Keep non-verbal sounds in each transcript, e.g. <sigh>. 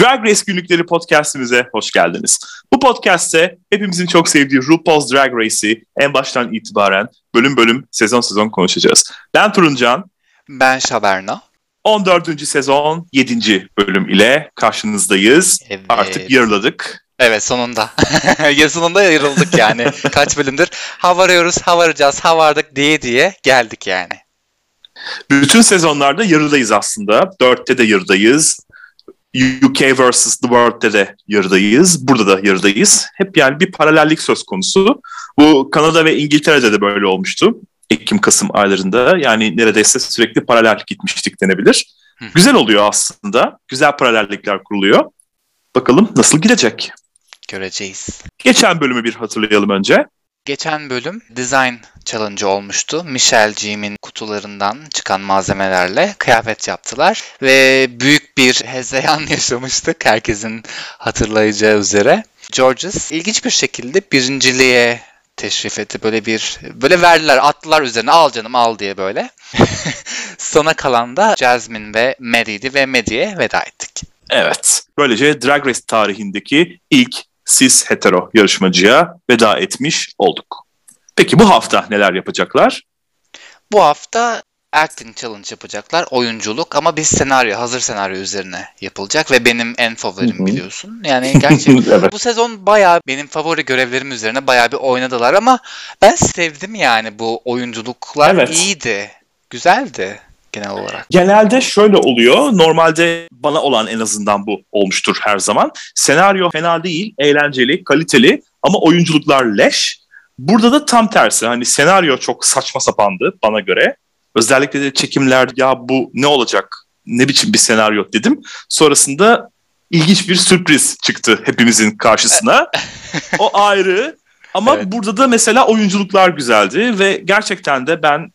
Drag Race Günlükleri podcastimize hoş geldiniz. Bu podcast'te hepimizin çok sevdiği RuPaul's Drag Race'i en baştan itibaren bölüm bölüm, sezon sezon konuşacağız. Ben Turuncan. Ben Şaberna. 14. sezon 7. bölüm ile karşınızdayız. Evet. Artık yarıladık. Evet sonunda. <laughs> ya sonunda yarıldık yani. Kaç bölümdür havarıyoruz, havaracağız, havardık diye diye geldik yani. Bütün sezonlarda yarıdayız aslında. Dörtte de yarıdayız. UK vs. The World'de de yarıdayız. Burada da yarıdayız. Hep yani bir paralellik söz konusu. Bu Kanada ve İngiltere'de de böyle olmuştu. Ekim-Kasım aylarında. Yani neredeyse sürekli paralel gitmiştik denebilir. Güzel oluyor aslında. Güzel paralellikler kuruluyor. Bakalım nasıl gidecek? Göreceğiz. Geçen bölümü bir hatırlayalım önce. Geçen bölüm design challenge olmuştu. Michelle Jim'in kutularından çıkan malzemelerle kıyafet yaptılar ve büyük bir <laughs> hezeyan yaşamıştık herkesin hatırlayacağı üzere. Georges ilginç bir şekilde birinciliğe teşrif etti. Böyle bir böyle verdiler, attılar üzerine al canım al diye böyle. <laughs> Sona kalan da Jasmine ve Maddie'di ve Maddie'ye veda ettik. Evet. Böylece Drag Race tarihindeki ilk cis hetero yarışmacıya veda etmiş olduk. Peki bu hafta neler yapacaklar? Bu hafta acting challenge yapacaklar. Oyunculuk ama bir senaryo, hazır senaryo üzerine yapılacak ve benim en favorim Hı-hı. biliyorsun. Yani <laughs> gerçekten evet. bu sezon bayağı benim favori görevlerim üzerine bayağı bir oynadılar ama ben sevdim yani bu oyunculuklar evet. iyiydi. Güzeldi genel olarak? Genelde şöyle oluyor. Normalde bana olan en azından bu olmuştur her zaman. Senaryo fena değil, eğlenceli, kaliteli ama oyunculuklar leş. Burada da tam tersi. Hani senaryo çok saçma sapandı bana göre. Özellikle de çekimler ya bu ne olacak? Ne biçim bir senaryo dedim. Sonrasında ilginç bir sürpriz çıktı hepimizin karşısına. <laughs> o ayrı. Ama evet. burada da mesela oyunculuklar güzeldi ve gerçekten de ben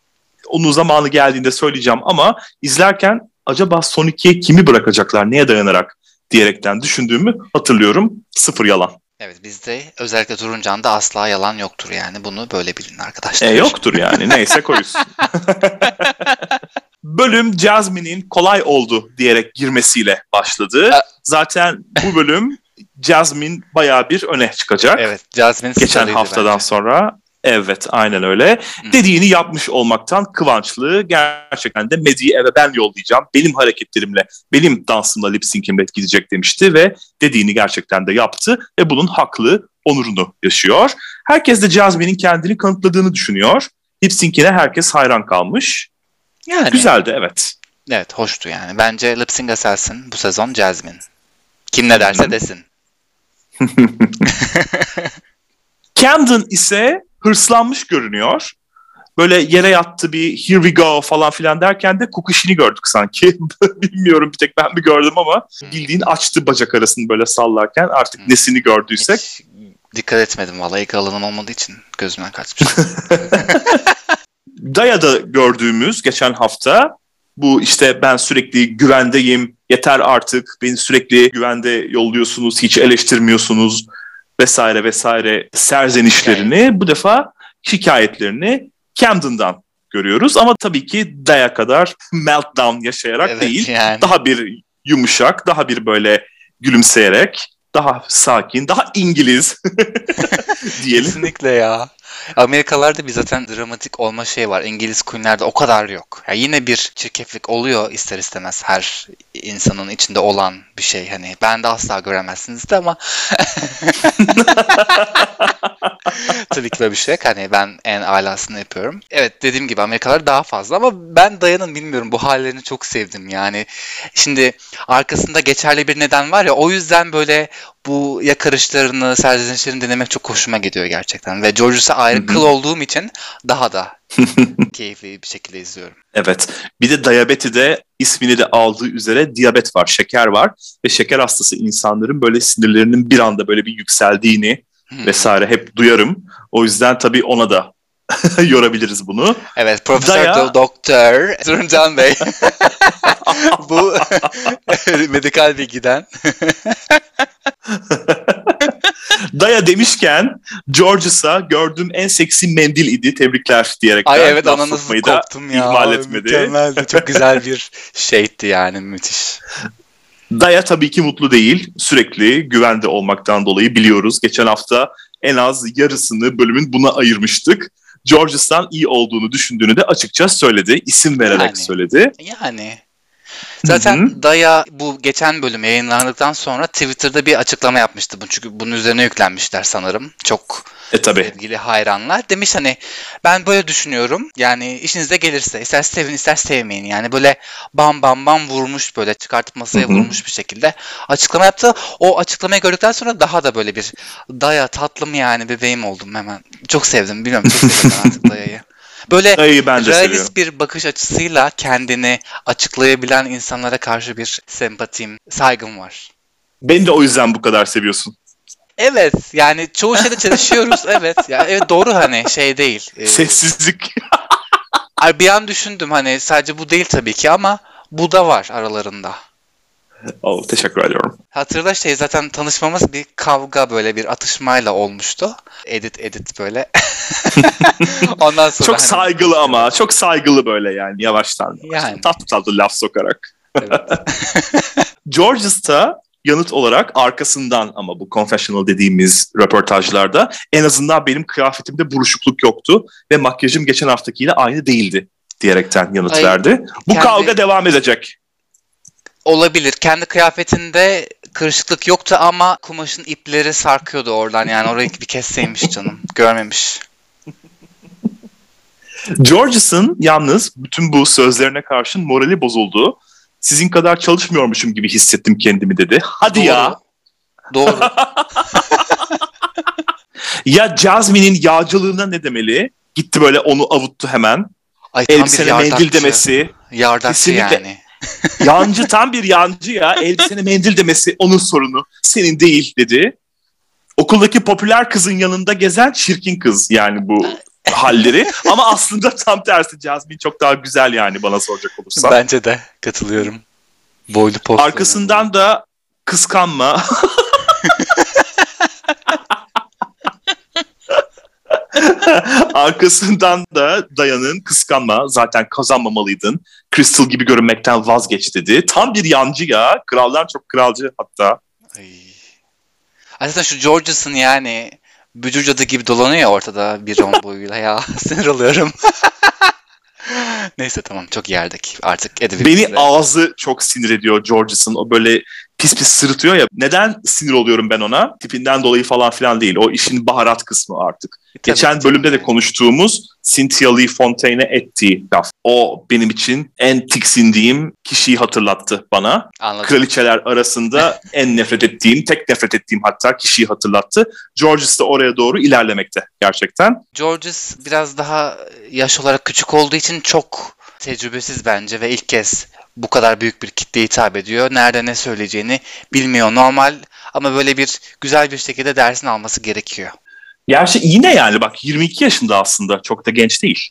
onun zamanı geldiğinde söyleyeceğim ama izlerken acaba son ikiye kimi bırakacaklar, neye dayanarak diyerekten düşündüğümü hatırlıyorum. Sıfır yalan. Evet bizde özellikle Turuncan'da asla yalan yoktur yani bunu böyle bilin arkadaşlar. E yoktur yani neyse koyusun. <laughs> bölüm Jasmine'in kolay oldu diyerek girmesiyle başladı. Zaten bu bölüm Jasmine bayağı bir öne çıkacak. Evet Jasmine Geçen haftadan bence. sonra Evet aynen öyle. Hı. Dediğini yapmış olmaktan kıvançlı. Gerçekten de Medi'yi eve ben yollayacağım. Benim hareketlerimle, benim dansımla lip sync'imle gidecek demişti ve dediğini gerçekten de yaptı ve bunun haklı onurunu yaşıyor. Herkes de Jasmine'in kendini kanıtladığını düşünüyor. Lip sync'ine herkes hayran kalmış. Yani. Güzeldi evet. Evet hoştu yani. Bence lip sync bu sezon Jasmine. Kim ne derse desin. <laughs> <laughs> Camden ise hırslanmış görünüyor. Böyle yere yattı bir here we go falan filan derken de kokuşini gördük sanki. <laughs> Bilmiyorum bir tek ben mi gördüm ama bildiğin açtı bacak arasını böyle sallarken artık hmm. nesini gördüysek. Hiç dikkat etmedim vallahi ilk alanım olmadığı için gözümden kaçmış. <laughs> <laughs> Daya'da gördüğümüz geçen hafta bu işte ben sürekli güvendeyim, yeter artık, beni sürekli güvende yolluyorsunuz, hiç eleştirmiyorsunuz vesaire vesaire serzenişlerini bu defa şikayetlerini Camden'dan görüyoruz. Ama tabii ki Daya kadar <laughs> meltdown yaşayarak evet, değil. Yani. Daha bir yumuşak, daha bir böyle gülümseyerek, daha sakin, daha İngiliz <laughs> diyelim. Kesinlikle ya. Amerikalarda bir zaten dramatik olma şey var. İngiliz Queen'lerde o kadar yok. Ya yine bir çirkeflik oluyor ister istemez her insanın içinde olan bir şey. Hani ben de asla göremezsiniz de ama <laughs> Tabii ki böyle bir şey yok. Hani ben en alasını yapıyorum. Evet dediğim gibi Amerikalar daha fazla ama ben Dayan'ın bilmiyorum bu hallerini çok sevdim. Yani şimdi arkasında geçerli bir neden var ya o yüzden böyle bu yakarışlarını, serzenişlerini dinlemek çok hoşuma gidiyor gerçekten. Ve George'sa ayrı kıl olduğum için daha da <laughs> keyifli bir şekilde izliyorum. Evet. Bir de diyabetide ismini de aldığı üzere diyabet var, şeker var. Ve şeker hastası insanların böyle sinirlerinin bir anda böyle bir yükseldiğini vesaire hep duyarım. O yüzden tabii ona da <laughs> yorabiliriz bunu. Evet, Profesör Daya... Doktor Turuncan Bey. <laughs> Bu medikal bilgiden. Daya demişken Georges'a gördüğüm en seksi mendil idi. Tebrikler diyerek. Ay evet ananızı koptum ya. İhmal etmedi. Mükemmeldi. Çok <laughs> güzel bir şeydi yani müthiş. Daya tabii ki mutlu değil. Sürekli güvende olmaktan dolayı biliyoruz. Geçen hafta en az yarısını bölümün buna ayırmıştık. Georges'tan iyi olduğunu düşündüğünü de açıkça söyledi. İsim vererek Yani. söyledi. Yani. Zaten Daya bu geçen bölüm yayınlandıktan sonra Twitter'da bir açıklama yapmıştı. Çünkü bunun üzerine yüklenmişler sanırım. Çok E tabii. sevgili hayranlar. Demiş hani ben böyle düşünüyorum. Yani işinize gelirse ister sevin ister sevmeyin. Yani böyle bam bam bam vurmuş böyle çıkartıp masaya Hı hı. vurmuş bir şekilde açıklama yaptı. O açıklamayı gördükten sonra daha da böyle bir Daya tatlım yani bebeğim oldum hemen. Çok sevdim. Bilmiyorum çok sevdim artık Daya'yı. Böyle Dayayı ben de seviyorum. realist bir bakış açısıyla kendini açıklayabilen insanlara karşı bir sempatim, saygım var. Beni de o yüzden bu kadar seviyorsun. Evet yani çoğu şeyde çalışıyoruz <laughs> evet. Ya evet doğru hani şey değil. Ee, Sessizlik. bir an düşündüm hani sadece bu değil tabii ki ama bu da var aralarında. Oh, teşekkür ediyorum. Hatırla şey zaten tanışmamız bir kavga böyle bir atışmayla olmuştu. Edit edit böyle. <laughs> Ondan sonra Çok hani- saygılı ama. Çok saygılı böyle yani yavaştan. Yani. Tatlı tatlı laf sokarak. Evet. <laughs> Georges'ta yanıt olarak arkasından ama bu confessional dediğimiz röportajlarda en azından benim kıyafetimde buruşukluk yoktu ve makyajım geçen haftakiyle aynı değildi diyerekten yanıt Ay, verdi. Bu kendi- kavga devam edecek. Olabilir. Kendi kıyafetinde kırışıklık yoktu ama kumaşın ipleri sarkıyordu oradan. Yani orayı bir kesseymiş canım. Görmemiş. Georges'ın yalnız bütün bu sözlerine karşın morali bozuldu. Sizin kadar çalışmıyormuşum gibi hissettim kendimi dedi. Hadi Doğru. ya. Doğru. <laughs> Ya Jasmine'in yağcılığına ne demeli? Gitti böyle onu avuttu hemen. Ay tam Elbisene mendil demesi. Yardakçı Kesinlikle. yani. Yancı tam bir yancı ya. Elbisene mendil demesi onun sorunu. Senin değil dedi. Okuldaki popüler kızın yanında gezen çirkin kız yani bu halleri. Ama aslında tam tersi Jasmine çok daha güzel yani bana soracak olursan. Bence de katılıyorum. Boylu postlu. Arkasından da kıskanma. <laughs> <laughs> Arkasından da Dayan'ın kıskanma zaten kazanmamalıydın. Crystal gibi görünmekten vazgeç dedi. Tam bir yancı ya. Krallar çok kralcı hatta. Ay. Zaten şu George'sın yani bücür cadı gibi dolanıyor ortada bir on <laughs> boyuyla ya. <laughs> Sinir oluyorum. Neyse tamam çok yerdik artık Edwin. Beni ağzı çok sinir ediyor George's'ın. O böyle pis pis sırıtıyor ya. Neden sinir oluyorum ben ona? Tipinden dolayı falan filan değil. O işin baharat kısmı artık. Geçen bölümde de konuştuğumuz Cynthia Lee Fontaine'e ettiği laf. O benim için en tiksindiğim kişiyi hatırlattı bana. Anladım. Kraliçeler arasında <laughs> en nefret ettiğim, tek nefret ettiğim hatta kişiyi hatırlattı. Georges de oraya doğru ilerlemekte gerçekten. Georges biraz daha yaş olarak küçük olduğu için çok tecrübesiz bence ve ilk kez bu kadar büyük bir kitleye hitap ediyor. Nerede ne söyleyeceğini bilmiyor. Normal ama böyle bir güzel bir şekilde dersini alması gerekiyor. Gerçi yine yani bak 22 yaşında aslında çok da genç değil.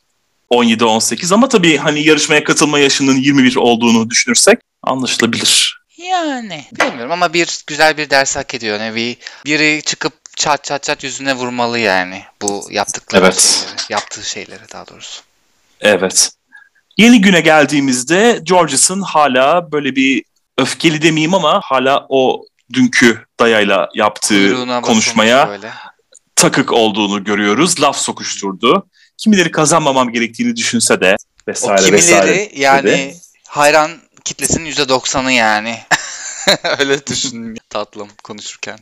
17-18 ama tabii hani yarışmaya katılma yaşının 21 olduğunu düşünürsek anlaşılabilir. Yani bilmiyorum ama bir güzel bir ders hak ediyor. Nevi biri çıkıp çat çat çat yüzüne vurmalı yani bu yaptıkları Evet. şeyleri, yaptığı şeyleri daha doğrusu. Evet. Yeni güne geldiğimizde Georges'ın hala böyle bir öfkeli demeyeyim ama hala o dünkü dayayla yaptığı Kuyruğuna konuşmaya takık olduğunu görüyoruz. Laf sokuşturdu. Kimileri kazanmamam gerektiğini düşünse de O vesaire kimileri vesaire. yani dedi. hayran kitlesinin %90'ı yani. <laughs> Öyle düşün tatlım konuşurken.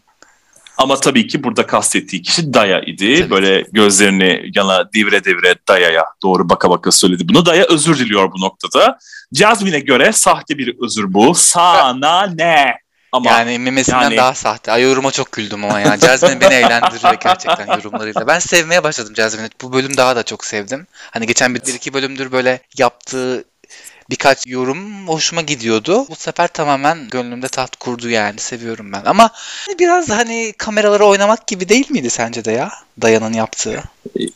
Ama tabii ki burada kastettiği kişi Daya idi. Tabii Böyle gözlerini yana devire devire Daya'ya doğru baka baka söyledi bunu. Daya özür diliyor bu noktada. Jasmine'e göre sahte bir özür bu. Sana ne? Ama yani memesinden yani- daha sahte. Ay yoruma çok güldüm ama ya. Jasmine beni <laughs> eğlendiriyor gerçekten yorumlarıyla. Ben sevmeye başladım Jasmine'i. Bu bölüm daha da çok sevdim. Hani geçen bir, bir iki bölümdür böyle yaptığı birkaç yorum hoşuma gidiyordu. Bu sefer tamamen gönlümde taht kurdu yani. Seviyorum ben. Ama biraz hani kameralara oynamak gibi değil miydi sence de ya? Dayan'ın yaptığı.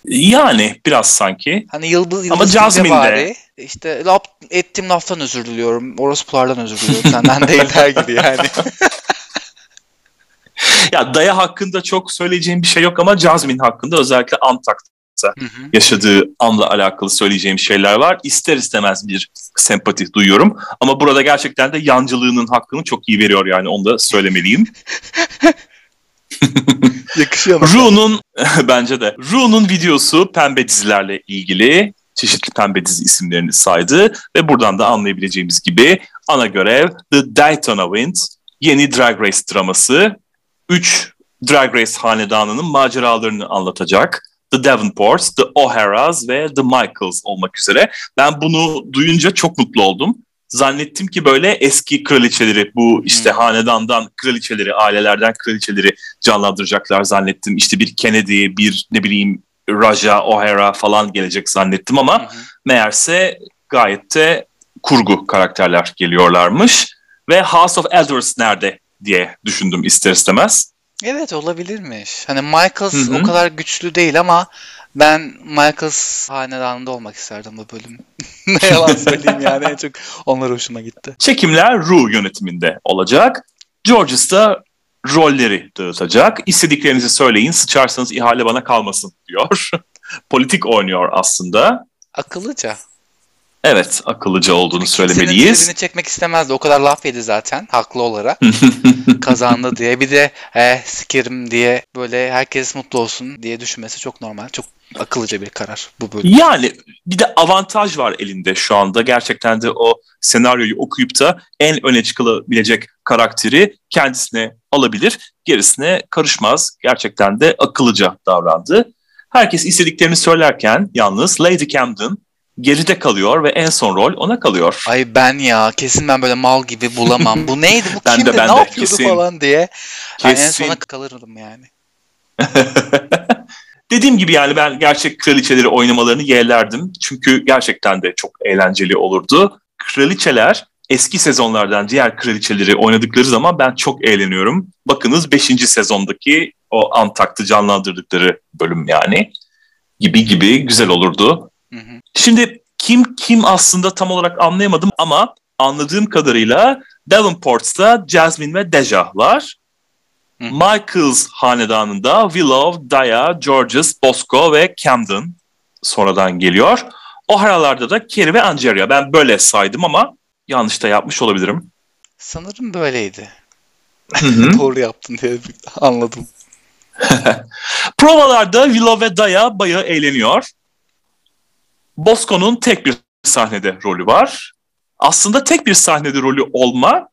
yani biraz sanki. Hani yıldız, Ama yıldız Jasmine de. bari. İşte laf ettiğim laftan özür diliyorum. Orospulardan özür diliyorum. Senden <laughs> değil der gibi yani. <laughs> Ya Daya hakkında çok söyleyeceğim bir şey yok ama Jasmine hakkında özellikle Antak hayatta hı hı. yaşadığı anla alakalı söyleyeceğim şeyler var. İster istemez bir sempati duyuyorum. Ama burada gerçekten de yancılığının hakkını çok iyi veriyor yani onu da söylemeliyim. <laughs> Yakışıyor? Ru'nun <laughs> bence de. Ru'nun videosu pembe dizilerle ilgili çeşitli pembe dizi isimlerini saydı ve buradan da anlayabileceğimiz gibi ana görev The Daytona Wind yeni Drag Race draması. Üç Drag Race hanedanının maceralarını anlatacak. The Davenports, The O'Haras ve The Michaels olmak üzere. Ben bunu duyunca çok mutlu oldum. Zannettim ki böyle eski kraliçeleri, bu işte hmm. hanedandan kraliçeleri, ailelerden kraliçeleri canlandıracaklar zannettim. İşte bir Kennedy, bir ne bileyim Raja, O'Hara falan gelecek zannettim ama hmm. meğerse gayet de kurgu karakterler geliyorlarmış. Ve House of Elders nerede diye düşündüm ister istemez. Evet olabilirmiş. Hani Michaels Hı-hı. o kadar güçlü değil ama ben Michaels hanedanında olmak isterdim bu bölüm. <laughs> ne yalan söyleyeyim yani en çok onlar hoşuma gitti. Çekimler Ru yönetiminde olacak. Georges da rolleri dağıtacak. İstediklerinizi söyleyin sıçarsanız ihale bana kalmasın diyor. <laughs> Politik oynuyor aslında. Akıllıca. Evet akıllıca olduğunu söylemeliyiz. Senin çekmek istemezdi. O kadar laf yedi zaten haklı olarak. <laughs> Kazandı diye. Bir de e, sikerim diye böyle herkes mutlu olsun diye düşünmesi çok normal. Çok akıllıca bir karar bu bölüm. Yani bir de avantaj var elinde şu anda. Gerçekten de o senaryoyu okuyup da en öne çıkılabilecek karakteri kendisine alabilir. Gerisine karışmaz. Gerçekten de akıllıca davrandı. Herkes istediklerini söylerken yalnız Lady Camden geride kalıyor ve en son rol ona kalıyor. Ay ben ya kesin ben böyle mal gibi bulamam. Bu neydi bu <laughs> ben kimdi de, ben ne de, yapıyordu kesin. falan diye. Yani en sona kalırdım yani. <laughs> Dediğim gibi yani ben gerçek kraliçeleri oynamalarını yeğlerdim. Çünkü gerçekten de çok eğlenceli olurdu. Kraliçeler eski sezonlardan diğer kraliçeleri oynadıkları zaman ben çok eğleniyorum. Bakınız 5. sezondaki o Antak'tı canlandırdıkları bölüm yani gibi gibi güzel olurdu. Hı hı. Şimdi kim kim aslında tam olarak anlayamadım ama anladığım kadarıyla Davenport'ta Jasmine ve Deja var. Hı. Michaels hanedanında Willow, Daya, Georges, Bosco ve Camden sonradan geliyor. O haralarda da Kerry ve Angeria. Ben böyle saydım ama yanlış da yapmış olabilirim. Sanırım böyleydi. <laughs> Doğru yaptın diye anladım. <laughs> Provalarda Willow ve Daya bayağı eğleniyor. Bosco'nun tek bir sahnede rolü var. Aslında tek bir sahnede rolü olmak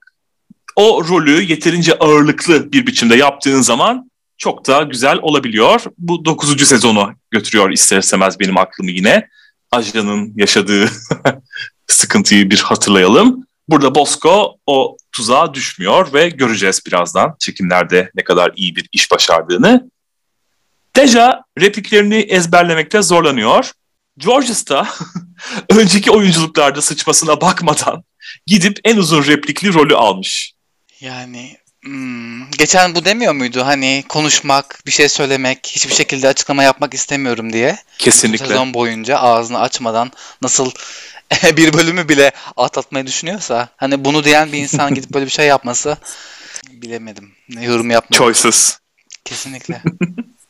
o rolü yeterince ağırlıklı bir biçimde yaptığın zaman çok da güzel olabiliyor. Bu 9. sezonu götürüyor ister istemez benim aklımı yine. Ajan'ın yaşadığı <laughs> sıkıntıyı bir hatırlayalım. Burada Bosco o tuzağa düşmüyor ve göreceğiz birazdan çekimlerde ne kadar iyi bir iş başardığını. Deja repliklerini ezberlemekte zorlanıyor. Georges da <laughs> önceki oyunculuklarda sıçmasına bakmadan gidip en uzun replikli rolü almış. Yani hmm, geçen bu demiyor muydu hani konuşmak, bir şey söylemek, hiçbir şekilde açıklama yapmak istemiyorum diye. Kesinlikle. Sezon boyunca ağzını açmadan nasıl <laughs> bir bölümü bile atlatmayı düşünüyorsa hani bunu diyen bir insan gidip böyle bir şey yapması bilemedim. Ne yorum yapmadım. Choices. Kesinlikle.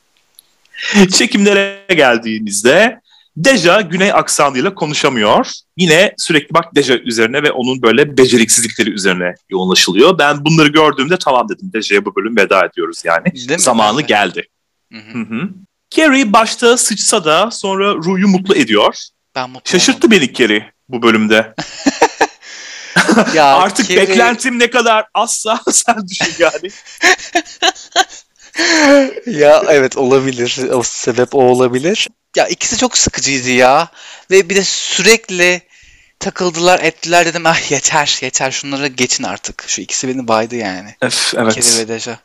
<laughs> Çekimlere geldiğimizde Deja güney aksanıyla konuşamıyor. Yine sürekli bak Deja üzerine ve onun böyle beceriksizlikleri üzerine yoğunlaşılıyor. Ben bunları gördüğümde tamam dedim Deja'ya bu bölüm veda ediyoruz yani. Zamanı geldi. Hı hı. Carrie başta sıçsa da sonra Ru'yu mutlu ediyor. Ben mutlu Şaşırttı olmadım. beni Carrie bu bölümde. <laughs> ya Artık Carrie... beklentim ne kadar azsa <laughs> sen düşün yani. <laughs> <laughs> ya evet olabilir. O sebep o olabilir. Ya ikisi çok sıkıcıydı ya. Ve bir de sürekli takıldılar ettiler dedim ah yeter yeter şunları geçin artık. Şu ikisi beni baydı yani. Öf, evet. Keri ve Deja.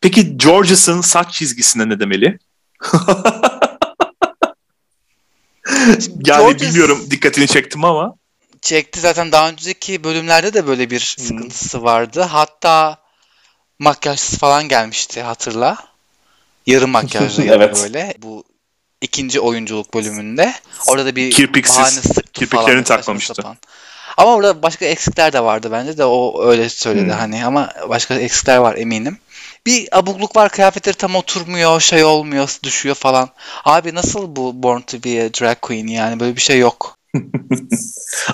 Peki Georges'ın saç çizgisine ne demeli? <laughs> yani Georges... bilmiyorum dikkatini çektim ama. Çekti zaten daha önceki bölümlerde de böyle bir hmm. sıkıntısı vardı. Hatta makyajsız falan gelmişti hatırla. Yarım makyajlı evet. böyle. Bu ikinci oyunculuk bölümünde. Orada da bir Kirpiksiz, bahane sıktı kirpiklerini falan. takmamıştı. Ama orada başka eksikler de vardı bence de o öyle söyledi hmm. hani ama başka eksikler var eminim. bir abukluk var kıyafetleri tam oturmuyor şey olmuyor düşüyor falan. Abi nasıl bu Born to be a drag queen yani böyle bir şey yok. <laughs>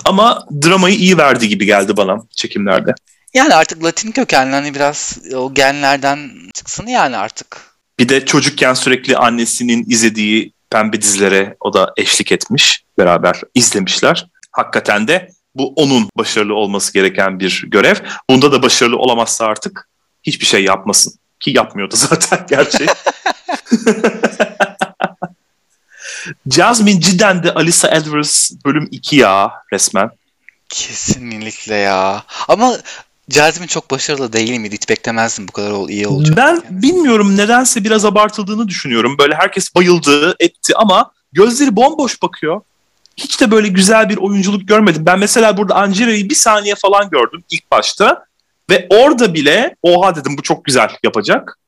Ama dramayı iyi verdi gibi geldi bana çekimlerde. Yani artık Latin kökenli hani biraz o genlerden çıksın yani artık. Bir de çocukken sürekli annesinin izlediği pembe dizilere o da eşlik etmiş. Beraber izlemişler. Hakikaten de bu onun başarılı olması gereken bir görev. Bunda da başarılı olamazsa artık hiçbir şey yapmasın. Ki yapmıyordu <laughs> zaten gerçi. <laughs> Jasmine cidden de Alisa Edwards bölüm 2 ya resmen. Kesinlikle ya. Ama Jasmine çok başarılı değil miydi? Hiç beklemezdim bu kadar iyi olacak. Ben yani. bilmiyorum nedense biraz abartıldığını düşünüyorum. Böyle herkes bayıldı etti ama gözleri bomboş bakıyor. Hiç de böyle güzel bir oyunculuk görmedim. Ben mesela burada Angela'yı bir saniye falan gördüm ilk başta. Ve orada bile oha dedim bu çok güzel yapacak.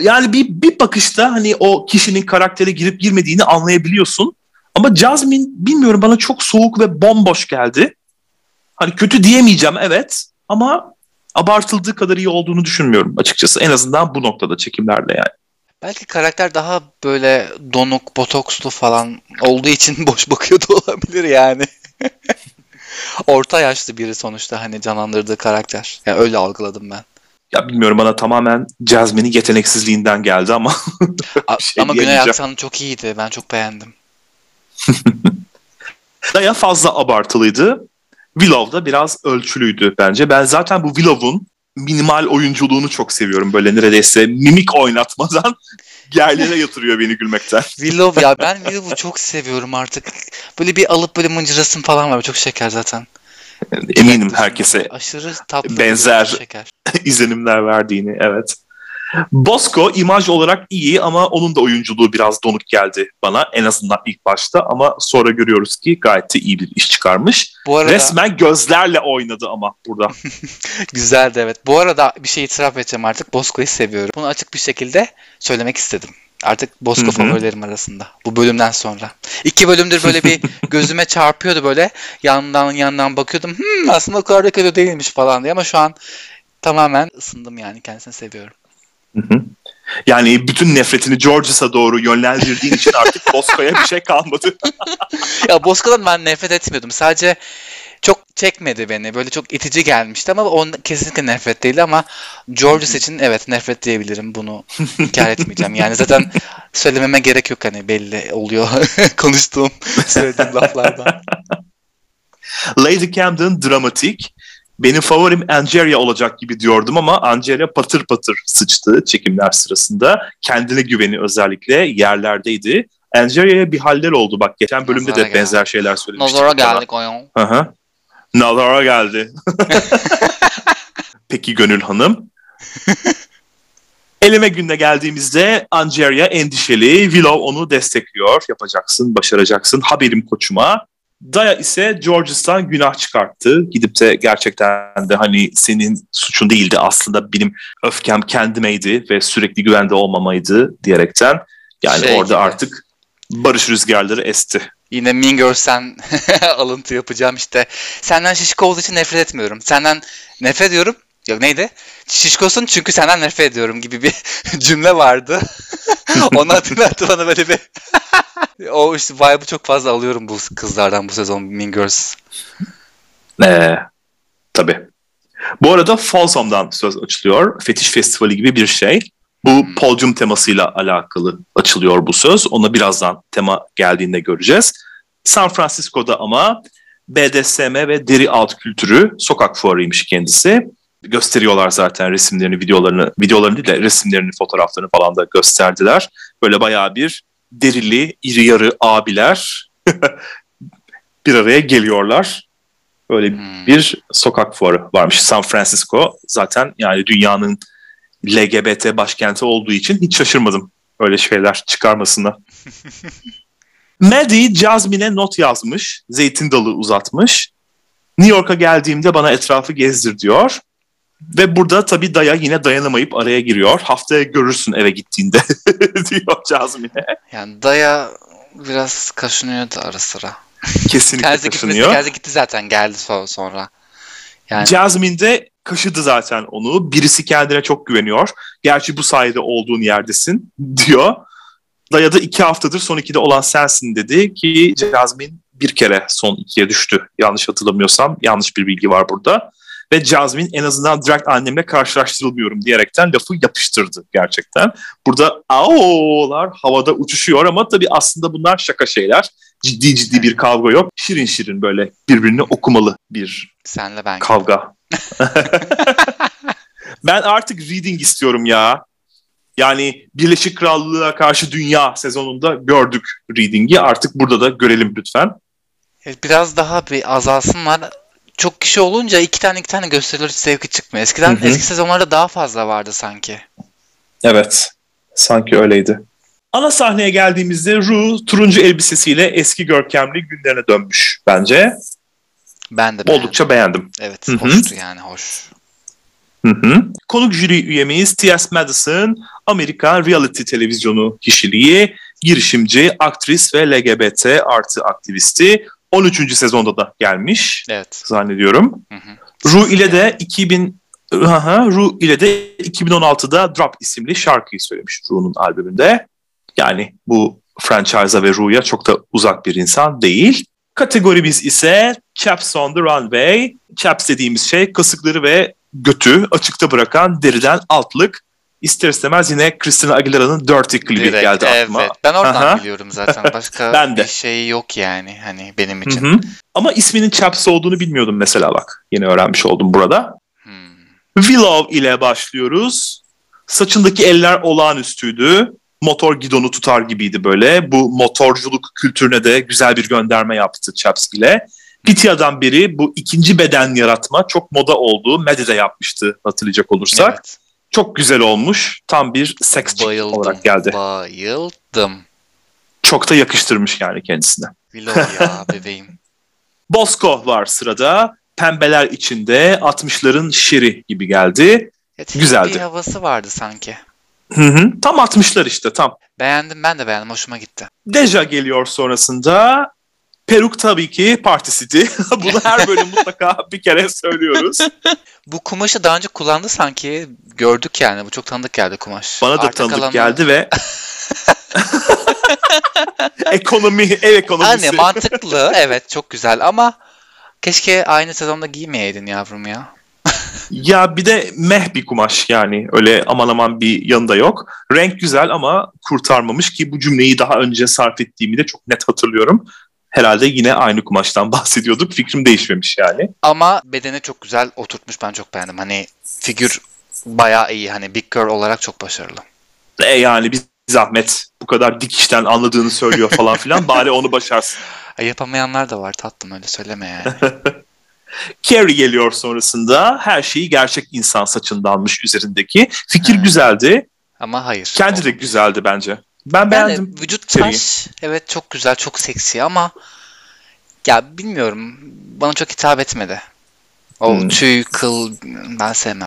Yani bir, bir bakışta hani o kişinin karaktere girip girmediğini anlayabiliyorsun. Ama Jasmine bilmiyorum bana çok soğuk ve bomboş geldi. Hani kötü diyemeyeceğim evet ama abartıldığı kadar iyi olduğunu düşünmüyorum açıkçası. En azından bu noktada çekimlerde yani. Belki karakter daha böyle donuk, botokslu falan olduğu için <laughs> boş bakıyordu olabilir yani. <laughs> Orta yaşlı biri sonuçta hani canlandırdığı karakter. Yani öyle algıladım ben. Ya bilmiyorum bana tamamen Jasmine'in yeteneksizliğinden geldi ama. <laughs> şey ama Güney aksanı çok iyiydi. Ben çok beğendim. Daya fazla abartılıydı. Willow da biraz ölçülüydü bence. Ben zaten bu Willow'un minimal oyunculuğunu çok seviyorum. Böyle neredeyse mimik oynatmadan <laughs> yerlere yatırıyor beni gülmekten. <laughs> Willow ya ben Willow'u çok seviyorum artık. Böyle bir alıp böyle mıncırasın falan var. Çok şeker zaten. Eminim herkese aşırı tatlı benzer şeker. <laughs> izlenimler verdiğini evet. Bosco imaj olarak iyi ama onun da oyunculuğu biraz donuk geldi bana en azından ilk başta ama sonra görüyoruz ki gayet de iyi bir iş çıkarmış. Bu arada... Resmen gözlerle oynadı ama burada. <laughs> Güzeldi evet. Bu arada bir şey itiraf edeceğim artık Bosco'yu seviyorum. Bunu açık bir şekilde söylemek istedim. Artık Bosco favorilerim arasında. Bu bölümden sonra. İki bölümdür böyle bir <laughs> gözüme çarpıyordu böyle. Yandan yandan bakıyordum. Hmm, aslında o kadar da kötü değilmiş falan diye ama şu an tamamen ısındım yani. Kendisini seviyorum. Yani bütün nefretini Georges'a doğru yönlendirdiğin için artık <laughs> Bosco'ya bir şey kalmadı. ya Bosco'dan ben nefret etmiyordum. Sadece çok çekmedi beni. Böyle çok itici gelmişti ama on kesinlikle nefret değil ama Georges için evet nefret diyebilirim. Bunu inkar etmeyeceğim. Yani zaten söylememe gerek yok hani belli oluyor <laughs> konuştuğum söylediğim laflardan. Lady Camden dramatik. Benim favorim Angeria olacak gibi diyordum ama Angeria patır patır sıçtı çekimler sırasında. Kendine güveni özellikle yerlerdeydi. Angeria'ya bir haller oldu bak. Geçen bölümde Nazara de geldi. benzer şeyler söylemiştik. Nazara geldik oyun. Hı hı. Nazara geldi. <laughs> Peki Gönül Hanım. <laughs> Elime gününe geldiğimizde Angeria endişeli. Willow onu destekliyor. Yapacaksın, başaracaksın. Haberim koçuma. Daya ise Georges'tan günah çıkarttı. Gidip de gerçekten de hani senin suçun değildi aslında benim öfkem kendimeydi ve sürekli güvende olmamaydı diyerekten. Yani şey orada gibi. artık barış rüzgarları esti. Yine Mean Girls'ten <laughs> alıntı yapacağım işte. Senden şişko olduğu için nefret etmiyorum. Senden nefret ediyorum. Yok neydi? Şişkosun çünkü senden nefret ediyorum gibi bir <laughs> cümle vardı. <laughs> Onu hatırlattı bana böyle bir o işte vibe'ı çok fazla alıyorum bu kızlardan bu sezon Mean Girls. Ee, tabii. Bu arada Folsom'dan söz açılıyor. Fetiş Festivali gibi bir şey. Bu hmm. podyum temasıyla alakalı açılıyor bu söz. Ona birazdan tema geldiğinde göreceğiz. San Francisco'da ama BDSM ve deri alt kültürü sokak fuarıymış kendisi. Gösteriyorlar zaten resimlerini, videolarını, videolarını değil de resimlerini, fotoğraflarını falan da gösterdiler. Böyle bayağı bir derili, iri yarı abiler <laughs> bir araya geliyorlar. Böyle hmm. bir sokak fuarı varmış San Francisco. Zaten yani dünyanın LGBT başkenti olduğu için hiç şaşırmadım öyle şeyler çıkarmasına. <laughs> Maddie Jasmine'e not yazmış, zeytin dalı uzatmış. New York'a geldiğimde bana etrafı gezdir diyor. Ve burada tabii Daya yine dayanamayıp araya giriyor. Haftaya görürsün eve gittiğinde <laughs> diyor Jasmine. Yani Daya biraz kaşınıyordu ara sıra. Kesinlikle <laughs> Terzi kaşınıyor. Terzi gitti zaten geldi sonra. Yani... Jasmine de kaşıdı zaten onu. Birisi kendine çok güveniyor. Gerçi bu sayede olduğun yerdesin <laughs> diyor. Dayadı iki haftadır son ikide olan sensin dedi ki Jasmine bir kere son ikiye düştü. Yanlış hatırlamıyorsam yanlış bir bilgi var burada. Ve Jasmine en azından direkt annemle karşılaştırılmıyorum diyerekten lafı yapıştırdı gerçekten. Burada ao'lar havada uçuşuyor ama tabii aslında bunlar şaka şeyler. Ciddi ciddi bir kavga yok. Şirin şirin böyle birbirini okumalı bir Senle ben. kavga. <laughs> ben artık reading istiyorum ya. Yani Birleşik Krallığa karşı dünya sezonunda gördük reading'i. Artık burada da görelim lütfen. Biraz daha bir azalsın var. Çok kişi olunca iki tane iki tane gösteriler hiç zevki çıkmıyor. Eskiden Hı hı. eski sezonlarda daha fazla vardı sanki. Evet. Sanki öyleydi. Ana sahneye geldiğimizde Rue turuncu elbisesiyle eski görkemli günlerine dönmüş bence. Ben de beğendim. Oldukça beğendim. Evet Hı hı. hoştu yani hoş. Hı hı. Konuk jüri üyemiz T.S. Madison, Amerikan reality televizyonu kişiliği, girişimci, aktris ve LGBT artı aktivisti. 13. sezonda da gelmiş Evet. zannediyorum. Hı hı. Ru ile de 2000 Aha, Ru ile de 2016'da Drop isimli şarkıyı söylemiş Ru'nun albümünde. Yani bu franchise'a ve Ru'ya çok da uzak bir insan değil. Kategorimiz ise Chaps on the Runway. Chaps dediğimiz şey kasıkları ve götü açıkta bırakan deriden altlık. İster istemez yine Christina Aguilara'nın Dirty klibi Direkt, geldi evet. aklıma. Ben oradan Aha. biliyorum zaten. <laughs> Başka Ben de. bir şey yok yani hani benim için. hı. Ama isminin Chaps olduğunu bilmiyordum mesela bak. Yeni öğrenmiş oldum burada. Hmm. Willow ile başlıyoruz. Saçındaki eller olağanüstüydü. Motor gidonu tutar gibiydi böyle. Bu motorculuk kültürüne de güzel bir gönderme yaptı Chaps ile. Pitia'dan beri bu ikinci beden yaratma çok moda oldu. Medide yapmıştı hatırlayacak olursak. Evet. Çok güzel olmuş. Tam bir seks Bayıldım. olarak geldi. Bayıldım. Çok da yakıştırmış yani kendisine. Willow ya <laughs> bebeğim. Bosco var sırada. Pembeler içinde 60'ların şiri gibi geldi. Evet, Güzeldi. Bir havası vardı sanki. Hı hı. Tam 60'lar işte tam. Beğendim ben de beğendim. Hoşuma gitti. Deja geliyor sonrasında. Peruk tabii ki Party <laughs> Bunu her bölüm <laughs> mutlaka bir kere söylüyoruz. Bu kumaşı daha önce kullandı sanki. Gördük yani. Bu çok tanıdık geldi kumaş. Bana da Arta tanıdık kalanı- geldi ve <laughs> ekonomi, ev ekonomisi. Hani mantıklı. evet çok güzel ama keşke aynı sezonda giymeyeydin yavrum ya. Ya bir de meh bir kumaş yani öyle aman aman bir yanında yok. Renk güzel ama kurtarmamış ki bu cümleyi daha önce sarf ettiğimi de çok net hatırlıyorum. Herhalde yine aynı kumaştan <laughs> bahsediyorduk. Fikrim değişmemiş yani. Ama bedeni çok güzel oturtmuş. Ben çok beğendim. Hani figür bayağı iyi. Hani Big Girl olarak çok başarılı. E yani bir zahmet bu kadar dikişten anladığını söylüyor falan filan <laughs> bari onu başarsın. E, yapamayanlar da var tatlım öyle söyleme yani. <laughs> Carrie geliyor sonrasında. Her şeyi gerçek insan saçındanmış üzerindeki. Fikir Ha. güzeldi. Ama hayır. Kendi de güzeldi bence. Ben Yani beğendim. vücut taş evet çok güzel çok seksi ama ya bilmiyorum bana çok hitap etmedi. O Hmm. tüy, kıl ben sevmem.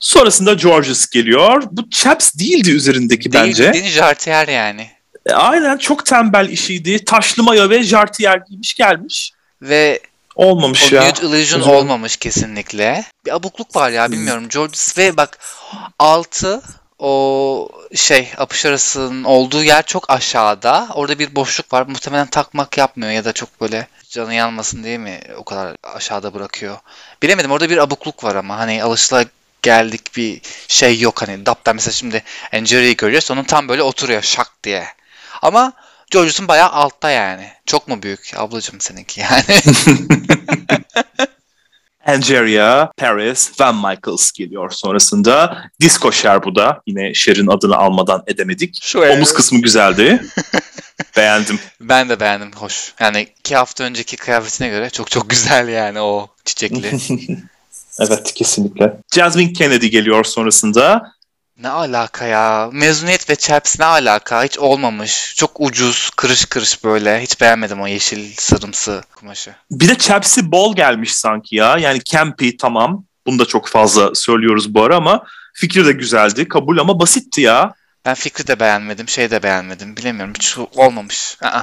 Sonrasında Georges geliyor. Bu chaps değildi üzerindeki Değil, bence. Değil jartiyer yani. E, Aynen çok tembel işiydi. Taşlı mayo ve jartiyer giymiş gelmiş. Ve Olmamış o ya. nude illusion olmamış kesinlikle. Bir abukluk var ya bilmiyorum. Georges ve bak altı o şey apış arasının olduğu yer çok aşağıda. Orada bir boşluk var. Muhtemelen takmak yapmıyor ya da çok böyle canı yanmasın diye mi o kadar aşağıda bırakıyor. Bilemedim orada bir abukluk var ama hani alışıla geldik bir şey yok hani Dap'tan mesela şimdi Angela'yı görüyoruz onun tam böyle oturuyor şak diye. Ama Georges'un bayağı altta yani. Çok mu büyük ablacığım seninki yani? <laughs> <laughs> Angeria, Paris, Van Michaels geliyor sonrasında. Disco Cher bu da. Yine Cher'in adını almadan edemedik. Şu Omuz kısmı güzeldi. <laughs> Beğendim. Ben de beğendim hoş. Yani iki hafta önceki kıyafetine göre çok çok güzel yani o çiçekli. <laughs> Evet kesinlikle. Jasmine Kennedy geliyor sonrasında. Ne alaka ya? Mezuniyet ve chaps ne alaka? Hiç olmamış. Çok ucuz, kırış kırış böyle. Hiç beğenmedim o yeşil sarımsı kumaşı. Bir de Chaps'i bol gelmiş sanki ya. Yani campy tamam. Bunu da çok fazla söylüyoruz bu ara ama fikri de güzeldi. Kabul ama basitti ya. Ben fikri de beğenmedim, şey de beğenmedim. Bilemiyorum. Hiç olmamış. Aa.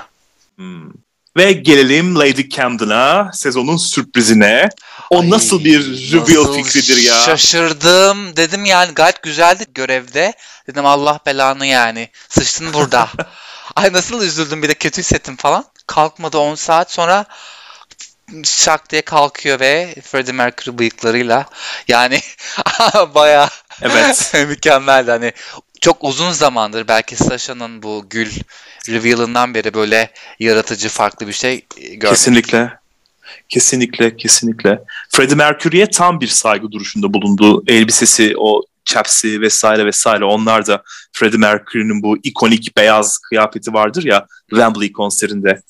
Hmm. Ve gelelim Lady Camden'a, sezonun sürprizine. O Ay, nasıl bir reveal fikridir ya? Şaşırdım. Dedim yani gayet güzeldi görevde. Dedim Allah belanı yani. Sıçtın burada. <laughs> Ay nasıl üzüldüm bir de kötü hissettim falan. Kalkmadı 10 saat sonra şak diye kalkıyor ve Freddie Mercury bıyıklarıyla yani <laughs> baya evet. <laughs> mükemmeldi. Hani çok uzun zamandır belki Sasha'nın bu gül reveal'ından beri böyle yaratıcı farklı bir şey görmedik. Kesinlikle. Kesinlikle, kesinlikle. Freddie Mercury'ye tam bir saygı duruşunda bulundu. Elbisesi, o chapsi vesaire vesaire onlar da Freddie Mercury'nin bu ikonik beyaz kıyafeti vardır ya Wembley konserinde.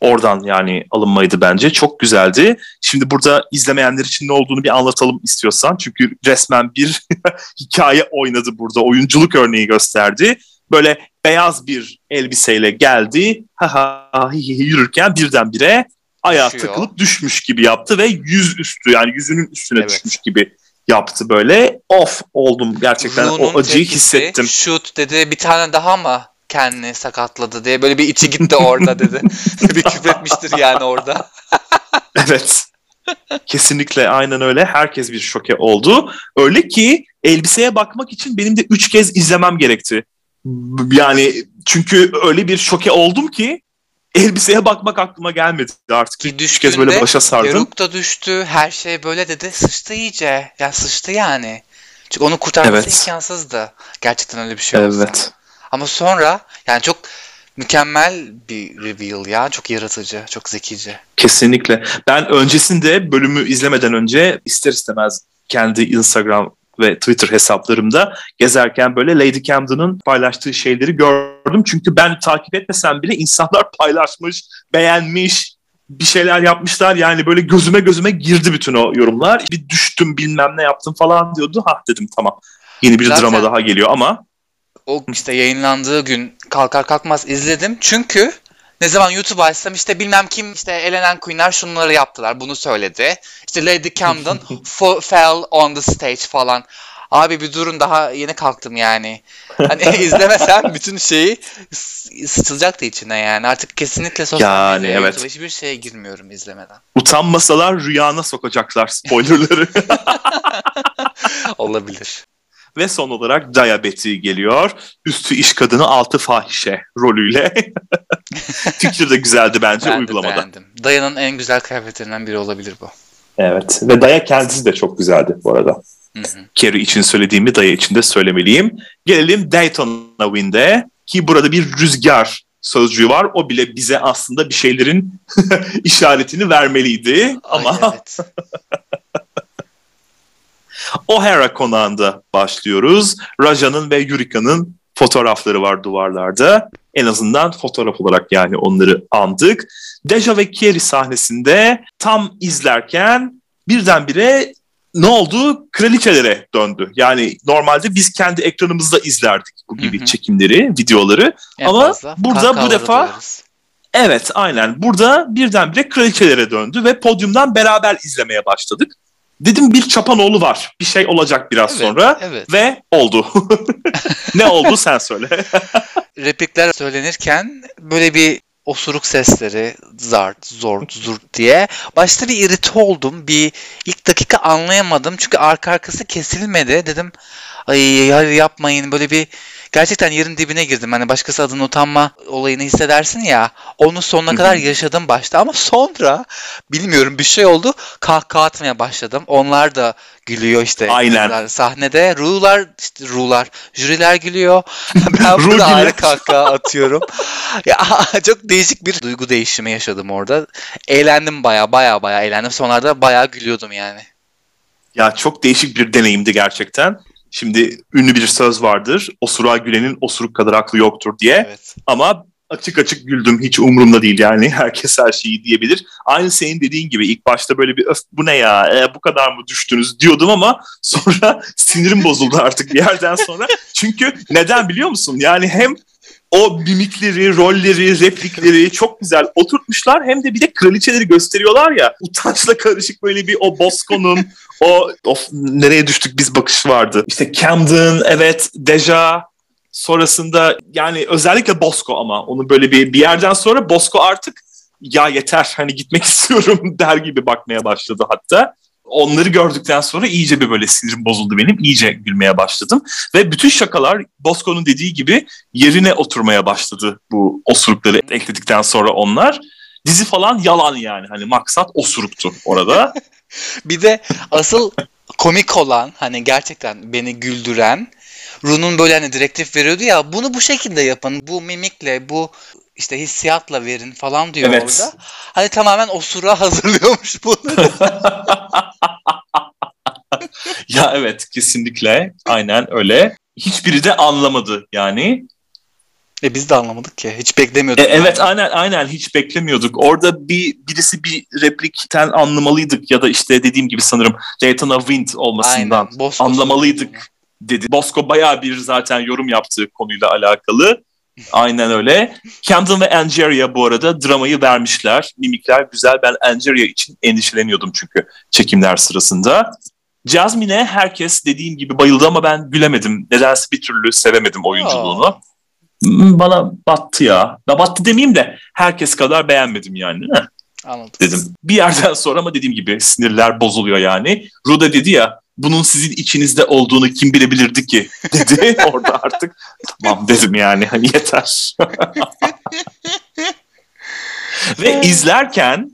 Oradan yani alınmaydı bence. Çok güzeldi. Şimdi burada izlemeyenler için ne olduğunu bir anlatalım istiyorsan. Çünkü resmen bir <laughs> hikaye oynadı burada. Oyunculuk örneği gösterdi. Böyle beyaz bir elbiseyle geldi. Ha ha yürürken birdenbire ayağa Düşüyor. takılıp düşmüş gibi yaptı ve yüz üstü yani yüzünün üstüne evet. düşmüş gibi yaptı böyle. Of oldum gerçekten Rune'un o acıyı hissettim. Shoot dedi bir tane daha mı kendini sakatladı diye böyle bir içi gitti orada dedi. <laughs> <laughs> bir küfretmiştir yani orada. <laughs> evet. Kesinlikle aynen öyle. Herkes bir şoke oldu. Öyle ki elbiseye bakmak için benim de üç kez izlemem gerekti. Yani çünkü öyle bir şoke oldum ki elbiseye bakmak aklıma gelmedi artık. Ki üç kez böyle başa sardım. Peruk da düştü. Her şey böyle dedi. Sıçtı iyice. Ya sıçtı yani. Çünkü onu kurtarması evet. imkansızdı. Gerçekten öyle bir şey olsa. Evet. Ama sonra yani çok mükemmel bir reveal ya. Çok yaratıcı, çok zekice. Kesinlikle. Ben öncesinde bölümü izlemeden önce ister istemez kendi Instagram ve Twitter hesaplarımda gezerken böyle Lady Camden'ın paylaştığı şeyleri gördüm. Çünkü ben takip etmesem bile insanlar <laughs> paylaşmış, beğenmiş, bir şeyler yapmışlar. Yani böyle gözüme gözüme girdi bütün o yorumlar. Bir düştüm bilmem ne yaptım falan diyordu. Ha dedim tamam yeni bir Zaten drama daha geliyor ama o işte yayınlandığı gün kalkar kalkmaz izledim. Çünkü ne zaman YouTube açsam işte bilmem kim işte elenen queenler şunları yaptılar bunu söyledi. İşte Lady Camden <laughs> fell on the stage falan. Abi bir durun daha yeni kalktım yani. Hani <laughs> izlemesem bütün şeyi sıçılacaktı içine yani. Artık kesinlikle sosyal yani, medyaya evet. hiçbir şeye girmiyorum izlemeden. Utanmasalar rüyana sokacaklar spoilerları. <laughs> Olabilir. Ve son olarak Dayabeti geliyor. Üstü iş kadını altı fahişe rolüyle. <laughs> Fikir de güzeldi bence ben uygulamada. beğendim. Daya'nın en güzel kıyafetlerinden biri olabilir bu. Evet ve Daya kendisi de çok güzeldi bu arada. Hı Carrie için söylediğimi Daya için de söylemeliyim. Gelelim Daytona Wind'e ki burada bir rüzgar sözcüğü var. O bile bize aslında bir şeylerin <laughs> işaretini vermeliydi. Ay, Ama evet. <laughs> O'Hara konağında başlıyoruz. Raja'nın ve Yurika'nın fotoğrafları var duvarlarda. En azından fotoğraf olarak yani onları andık. Deja ve Kieri sahnesinde tam izlerken birdenbire ne oldu? Kraliçelere döndü. Yani normalde biz kendi ekranımızda izlerdik bu gibi hı hı. çekimleri, videoları. En Ama fazla. burada bu defa duyarız. Evet aynen. Burada birdenbire kraliçelere döndü ve podyumdan beraber izlemeye başladık. Dedim bir Çapanoğlu var. Bir şey olacak biraz evet, sonra. Evet. Ve oldu. <laughs> ne oldu sen söyle. <laughs> Replikler söylenirken böyle bir osuruk sesleri zart, zort, zurt diye. Başta bir irite oldum. Bir ilk dakika anlayamadım. Çünkü arka arkası kesilmedi. Dedim ay hayır yapmayın böyle bir gerçekten yerin dibine girdim. Hani başkası adına utanma olayını hissedersin ya. Onu sonuna kadar yaşadım başta ama sonra bilmiyorum bir şey oldu. Kahkaha atmaya başladım. Onlar da gülüyor işte. Aynen. Sahnede rular işte rular jüriler gülüyor. <laughs> ben burada ayrı kahkaha atıyorum. <laughs> ya <laughs> çok değişik bir duygu değişimi yaşadım orada. Eğlendim baya baya baya eğlendim. Sonlarda baya gülüyordum yani. Ya çok değişik bir deneyimdi gerçekten. Şimdi ünlü bir söz vardır. Osuruğa gülenin osuruk kadar aklı yoktur diye. Evet. Ama açık açık güldüm. Hiç umurumda değil yani. <laughs> Herkes her şeyi diyebilir. Aynı senin dediğin gibi ilk başta böyle bir öf bu ne ya e, bu kadar mı düştünüz diyordum ama <laughs> sonra sinirim bozuldu artık bir yerden sonra. Çünkü neden biliyor musun? Yani hem o mimikleri, rolleri, replikleri çok güzel oturtmuşlar. Hem de bir de kraliçeleri gösteriyorlar ya. Utançla karışık böyle bir o Bosco'nun o of nereye düştük biz bakış vardı. İşte Camden, evet, Deja, sonrasında yani özellikle Bosco ama onu böyle bir bir yerden sonra Bosco artık ya yeter hani gitmek <laughs> istiyorum der gibi bakmaya başladı hatta. Onları gördükten sonra iyice bir böyle sinirim bozuldu benim. İyice gülmeye başladım. Ve bütün şakalar Bosco'nun dediği gibi yerine oturmaya başladı bu osurukları ekledikten sonra onlar. Dizi falan yalan yani. Hani maksat osuruktu orada. <laughs> bir de asıl komik olan hani gerçekten beni güldüren Run'un böyle hani direktif veriyordu ya bunu bu şekilde yapın. Bu mimikle bu işte hissiyatla verin falan diyor evet. orada. Hani tamamen osura <laughs> hazırlıyormuş bunları. <laughs> <laughs> ya evet kesinlikle aynen öyle. Hiçbiri de anlamadı yani. E biz de anlamadık ki. Hiç beklemiyorduk. E, evet aynen aynen hiç beklemiyorduk. Orada bir birisi bir replikten anlamalıydık ya da işte dediğim gibi sanırım Daytona Wind olmasından aynen, anlamalıydık dedi. Bosco bayağı bir zaten yorum yaptı konuyla alakalı. Aynen öyle. Camden ve Angeria bu arada dramayı vermişler. Mimikler güzel. Ben Angeria için endişeleniyordum çünkü çekimler sırasında. Jasmine'e herkes dediğim gibi bayıldı ama ben gülemedim. Nedense bir türlü sevemedim oyunculuğunu. Aa. Bana battı ya. Da battı demeyeyim de herkes kadar beğenmedim yani. Anladım. Dedim. Bir yerden sonra ama dediğim gibi sinirler bozuluyor yani. Ruda dedi ya bunun sizin içinizde olduğunu kim bilebilirdi ki dedi <laughs> orada artık. Tamam dedim yani hani yeter. <laughs> Ve izlerken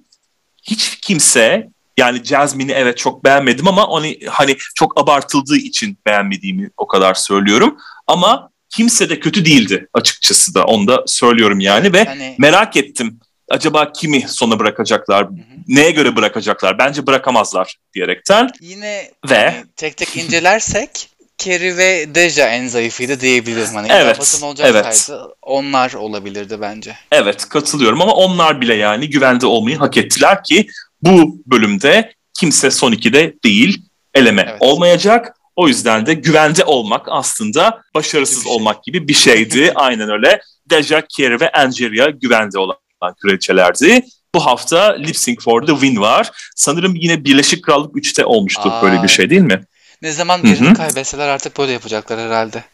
hiç kimse yani Jasmine'i evet çok beğenmedim ama onu hani çok abartıldığı için beğenmediğimi o kadar söylüyorum. Ama kimse de kötü değildi açıkçası da onu da söylüyorum yani ve hani... merak ettim acaba kimi sona bırakacaklar? Hı hı. Neye göre bırakacaklar? Bence bırakamazlar diyerekten. Yine ve hani tek tek incelersek <laughs> Kerry ve Deja en zayıfıydı diyebilirim. Hani evet, evet. onlar olabilirdi bence. Evet katılıyorum ama onlar bile yani güvende olmayı hak ettiler ki bu bölümde kimse son ikide değil eleme evet. olmayacak. O yüzden de güvende olmak aslında başarısız şey. olmak gibi bir şeydi. <laughs> Aynen öyle. Deja, Kerry ve Angeria güvende olan kraliçelerdi. Bu hafta Lip Sync for the Win var. Sanırım yine Birleşik Krallık 3'te olmuştu Aa, böyle bir şey değil mi? Ne zaman birini kaybetseler artık böyle yapacaklar herhalde.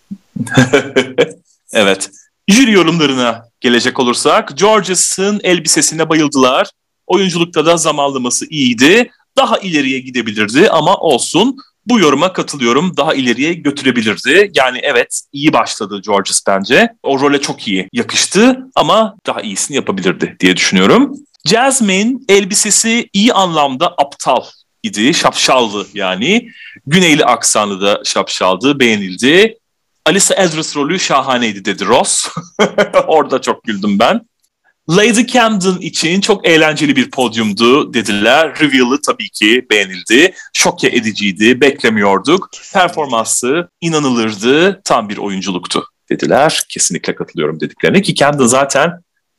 <laughs> evet. Jüri yorumlarına gelecek olursak Georges'ın elbisesine bayıldılar. Oyunculukta da zamanlaması iyiydi. Daha ileriye gidebilirdi ama olsun. Bu yoruma katılıyorum. Daha ileriye götürebilirdi. Yani evet iyi başladı Georges bence. O role çok iyi yakıştı ama daha iyisini yapabilirdi diye düşünüyorum. Jasmine elbisesi iyi anlamda aptal idi. Şapşaldı yani. Güneyli aksanı da şapşaldı. Beğenildi. Alisa Edris rolü şahaneydi dedi Ross. <laughs> Orada çok güldüm ben. Lady Camden için çok eğlenceli bir podyumdu dediler. Reveal'ı tabii ki beğenildi. Şoke ediciydi, beklemiyorduk. Performansı inanılırdı, tam bir oyunculuktu dediler. Kesinlikle katılıyorum dediklerine ki Camden zaten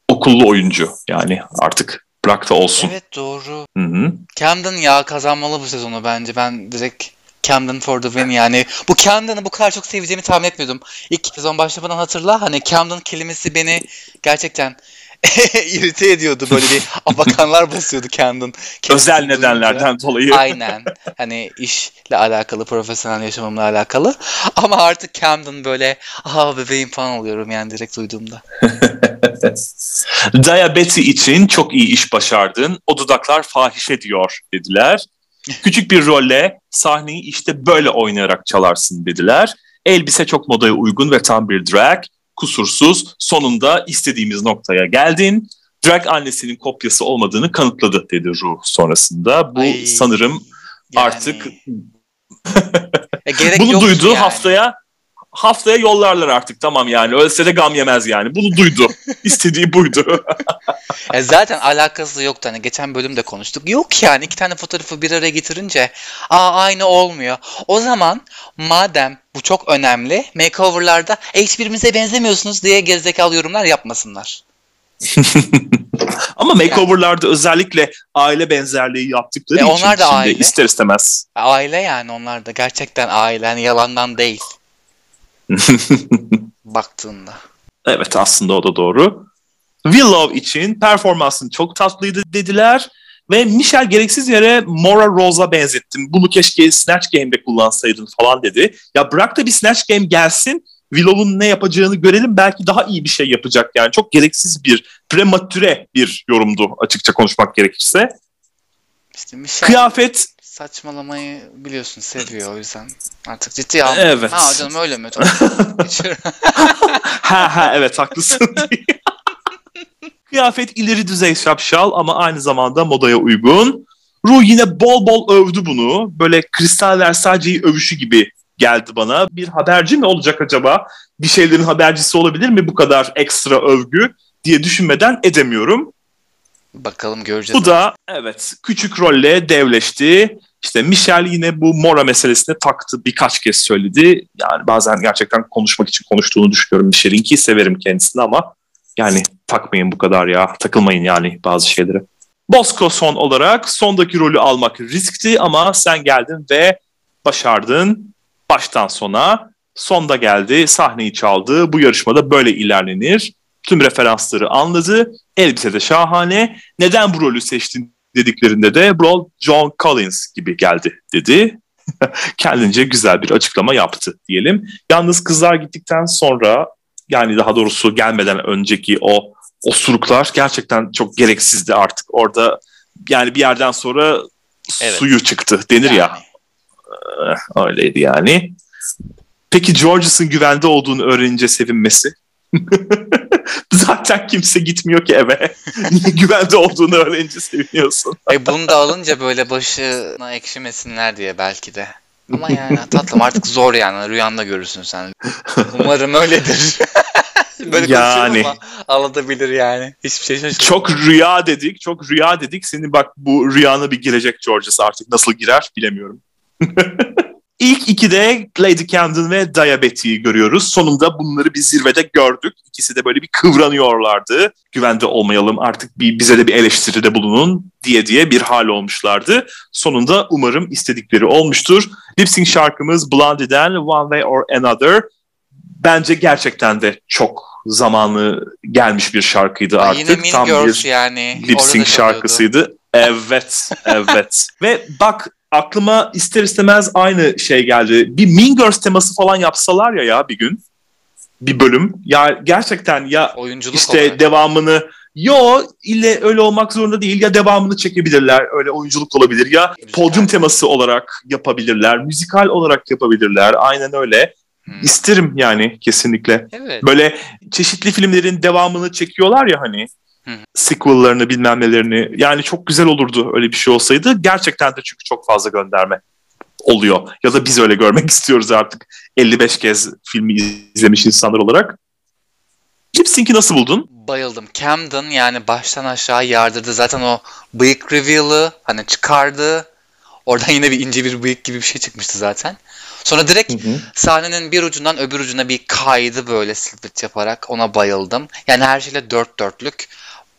okullu oyuncu. Yani artık bırak da olsun. Evet doğru. Hı-hı. Camden ya kazanmalı bu sezonu bence. Ben direkt Camden for the win yani. Bu Camden'ı bu kadar çok seveceğimi tahmin etmiyordum. İlk sezon başlamadan hatırla hani Camden kelimesi beni gerçekten <laughs> irite ediyordu böyle bir <laughs> abakanlar basıyordu kendin. Özel nedenlerden dolayı. Aynen. Hani işle alakalı, profesyonel yaşamımla alakalı. Ama artık Camden böyle aha bebeğim falan oluyorum yani direkt duyduğumda. <laughs> Diabeti için çok iyi iş başardın. O dudaklar fahiş ediyor dediler. Küçük bir rolle sahneyi işte böyle oynayarak çalarsın dediler. Elbise çok modaya uygun ve tam bir drag kusursuz sonunda istediğimiz noktaya geldin. Drag annesinin kopyası olmadığını kanıtladı dedi Ruh sonrasında. Bu Ay, sanırım yani... artık <laughs> bunu duydu yani. haftaya haftaya yollarlar artık tamam yani. Ölse de gam yemez yani. Bunu duydu. <laughs> İstediği buydu. <laughs> e zaten alakası yoktu. Hani geçen bölümde konuştuk. Yok yani iki tane fotoğrafı bir araya getirince aa aynı olmuyor. O zaman madem bu çok önemli makeover'larda e, hiçbirimize benzemiyorsunuz diye gerizekalı yorumlar yapmasınlar. <laughs> Ama makeover'larda yani. özellikle aile benzerliği yaptıkları e, için onlar da aile. ister istemez. Aile yani onlar da gerçekten aile. Hani yalandan değil. <laughs> Baktığında. Evet aslında o da doğru. Willow için performansın çok tatlıydı dediler. Ve Michel gereksiz yere Mora Rose'a benzettim. Bunu keşke Snatch Game'de kullansaydın falan dedi. Ya bırak da bir Snatch Game gelsin. Willow'un ne yapacağını görelim. Belki daha iyi bir şey yapacak yani. Çok gereksiz bir, prematüre bir yorumdu açıkça konuşmak gerekirse. İşte Michel... Kıyafet saçmalamayı biliyorsun seviyor o yüzden artık ciddi al. Evet. Ha canım öyle mi? <laughs> <laughs> Ha ha evet haklısın. <laughs> Kıyafet ileri düzey şapşal ama aynı zamanda modaya uygun. Ru yine bol bol övdü bunu. Böyle Kristal Versace'yi övüşü gibi geldi bana. Bir haberci mi olacak acaba? Bir şeylerin habercisi olabilir mi bu kadar ekstra övgü diye düşünmeden edemiyorum. Bakalım göreceğiz. Bu da evet küçük rolle devleşti. İşte Michel yine bu Mora meselesine taktı birkaç kez söyledi. Yani bazen gerçekten konuşmak için konuştuğunu düşünüyorum Michel'in ki severim kendisini ama yani takmayın bu kadar ya. Takılmayın yani bazı şeylere. Bosco son olarak sondaki rolü almak riskti ama sen geldin ve başardın. Baştan sona sonda geldi, sahneyi çaldı. Bu yarışmada böyle ilerlenir. Tüm referansları anladı. Elbise de şahane. Neden bu rolü seçtin dediklerinde de Brawl John Collins gibi geldi dedi. <laughs> Kendince güzel bir açıklama yaptı diyelim. Yalnız kızlar gittikten sonra yani daha doğrusu gelmeden önceki o osuruklar gerçekten çok gereksizdi artık. Orada yani bir yerden sonra evet. suyu çıktı denir yani. ya. Öyleydi yani. Peki Georges'ın güvende olduğunu öğrenince sevinmesi? <laughs> Zaten kimse gitmiyor ki eve. <laughs> Niye güvende olduğunu öğrenince seviniyorsun? e bunu da alınca böyle başına ekşimesinler diye belki de. Ama yani tatlım artık zor yani rüyanda görürsün sen. Umarım öyledir. <laughs> Böyle yani ama alabilir yani. Hiçbir şey şaşırmıyor. Çok rüya dedik, çok rüya dedik. Senin bak bu rüyana bir girecek Georges artık. Nasıl girer bilemiyorum. <laughs> İlk ikide Lady Camden ve Diabeti'yi görüyoruz. Sonunda bunları bir zirvede gördük. İkisi de böyle bir kıvranıyorlardı. Güvende olmayalım artık bir bize de bir eleştiride bulunun diye diye bir hal olmuşlardı. Sonunda umarım istedikleri olmuştur. Lip sync şarkımız Blondie'den One Way or Another. Bence gerçekten de çok zamanı gelmiş bir şarkıydı artık. Yine Mean Tam Girls bir yani. lip sync şarkısıydı. Evet, evet. <laughs> Ve bak aklıma ister istemez aynı şey geldi. Bir Mean Girls teması falan yapsalar ya ya bir gün. Bir bölüm. Ya gerçekten ya Oyunculuk işte olarak. devamını Yo ille öyle olmak zorunda değil ya devamını çekebilirler öyle oyunculuk olabilir ya Müzikal. podyum teması olarak yapabilirler müzikal olarak yapabilirler aynen öyle Hmm. isterim yani kesinlikle Evet. böyle çeşitli filmlerin devamını çekiyorlar ya hani. Sequel'larını bilmem nelerini yani çok güzel olurdu öyle bir şey olsaydı gerçekten de çünkü çok fazla gönderme oluyor ya da biz öyle görmek <laughs> istiyoruz artık 55 kez filmi izlemiş insanlar olarak Lip Sync'i nasıl buldun? Bayıldım. Camden yani baştan aşağı yardırdı. Zaten o bıyık reveal'ı hani çıkardı. Oradan <laughs> yine bir ince bir bıyık gibi bir şey çıkmıştı zaten. Sonra direkt sahnenin bir ucundan öbür ucuna bir kaydı böyle split yaparak ona bayıldım. Yani her şeyle dört dörtlük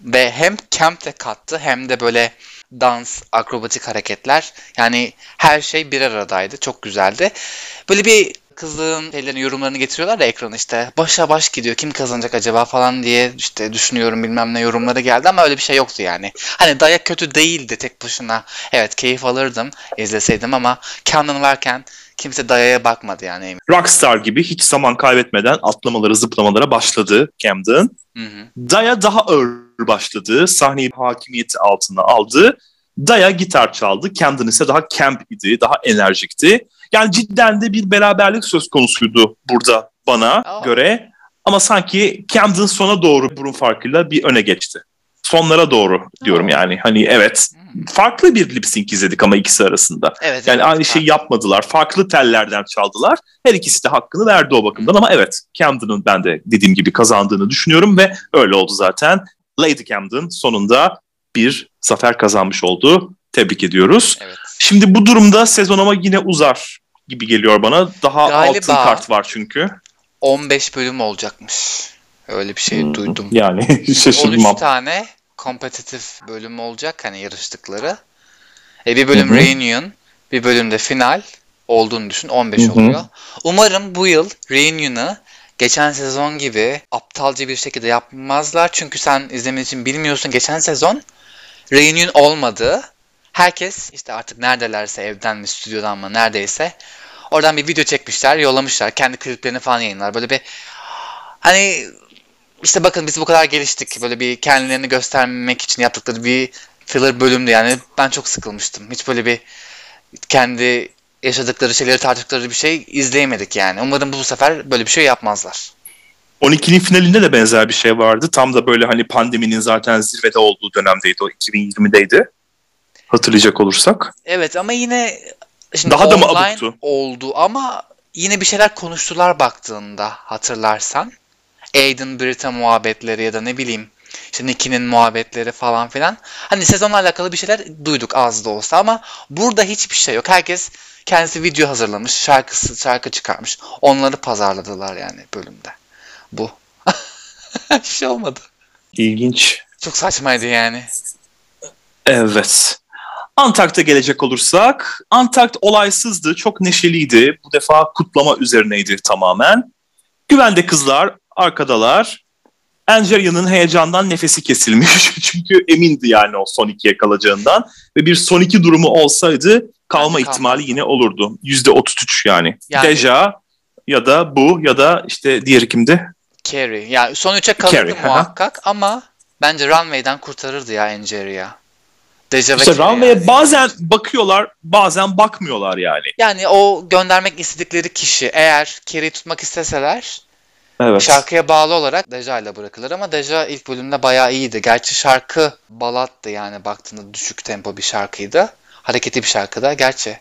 ve hem camp de kattı hem de böyle dans, akrobatik hareketler. Yani her şey bir aradaydı. Çok güzeldi. Böyle bir kızın şeylerin yorumlarını getiriyorlar ya ekrana işte başa baş gidiyor kim kazanacak acaba falan diye işte düşünüyorum bilmem ne yorumları geldi ama öyle bir şey yoktu yani. Hani dayak kötü değildi tek başına. Evet keyif alırdım izleseydim ama Canon varken kimse dayaya bakmadı yani. Rockstar gibi hiç zaman kaybetmeden atlamalara zıplamalara başladı Camden. Hı hı. Daya daha ağır başladı. Sahneyi hakimiyeti altına aldı. Daya gitar çaldı. Camden ise daha camp idi, daha enerjikti. Yani cidden de bir beraberlik söz konusuydu burada bana Aa. göre. Ama sanki Camden sona doğru burun farkıyla bir öne geçti. Sonlara doğru diyorum yani. Hani evet farklı bir lip sync izledik ama ikisi arasında. Evet. Yani evet, aynı şeyi yapmadılar. Farklı tellerden çaldılar. Her ikisi de hakkını verdi o bakımdan ama evet Camden'ın ben de dediğim gibi kazandığını düşünüyorum ve öyle oldu zaten. Lady Camden sonunda bir zafer kazanmış oldu. Tebrik ediyoruz. Evet. Şimdi bu durumda sezon ama yine uzar gibi geliyor bana. Daha Galiba. altın kart var çünkü. 15 bölüm olacakmış. Öyle bir şey Hmm, duydum. Yani <laughs> 13 şaşırmam. tane kompetitif bölüm olacak hani yarıştıkları. E bir bölüm Hı hı. reunion, bir bölüm de final olduğunu düşün 15 Hı hı. oluyor. Umarım bu yıl reunion'ı geçen sezon gibi aptalca bir şekilde yapmazlar. Çünkü sen izlemediğin için bilmiyorsun. Geçen sezon reunion olmadı. Herkes işte artık neredelerse evden mi stüdyodan mı neredeyse oradan bir video çekmişler, yollamışlar. Kendi kliplerini falan yayınlar. Böyle bir hani işte bakın biz bu kadar geliştik. Böyle bir kendilerini göstermek için yaptıkları bir filler bölümdü yani. Ben çok sıkılmıştım. Hiç böyle bir kendi yaşadıkları şeyleri tartıştıkları bir şey izleyemedik yani. Umarım bu sefer böyle bir şey yapmazlar. 12'nin finalinde de benzer bir şey vardı. Tam da böyle hani pandeminin zaten zirvede olduğu dönemdeydi o 2020'deydi. Hatırlayacak olursak. Evet ama yine şimdi daha da mı abuktu? oldu ama yine bir şeyler konuştular baktığında hatırlarsan. Aiden Britta muhabbetleri ya da ne bileyim işte Nicky'nin muhabbetleri falan filan. Hani sezonla alakalı bir şeyler duyduk az da olsa ama burada hiçbir şey yok. Herkes kendisi video hazırlamış, şarkısı şarkı çıkarmış. Onları pazarladılar yani bölümde. Bu. <laughs> Hiç şey olmadı. İlginç. Çok saçmaydı yani. Evet. Antakt'a gelecek olursak, Antakt olaysızdı, çok neşeliydi. Bu defa kutlama üzerineydi tamamen. Güvende kızlar, arkadalar. Angelia'nın heyecandan nefesi kesilmiş. <laughs> Çünkü emindi yani o son ikiye kalacağından. Ve bir son iki durumu olsaydı kalma ihtimali yine olurdu. Yüzde 33 yani. yani. Deja ya da bu ya da işte diğeri kimdi? Carrie. Yani son üçe kalırdı Carrie, muhakkak ama bence Runway'den kurtarırdı ya Angeria. Deja işte Runway'e yani. bazen bakıyorlar bazen bakmıyorlar yani. Yani o göndermek istedikleri kişi eğer Carrie'yi tutmak isteseler Evet. Şarkıya bağlı olarak Deja ile bırakılır ama Deja ilk bölümde bayağı iyiydi. Gerçi şarkı balattı yani baktığında düşük tempo bir şarkıydı. Hareketli bir şarkıda. Gerçi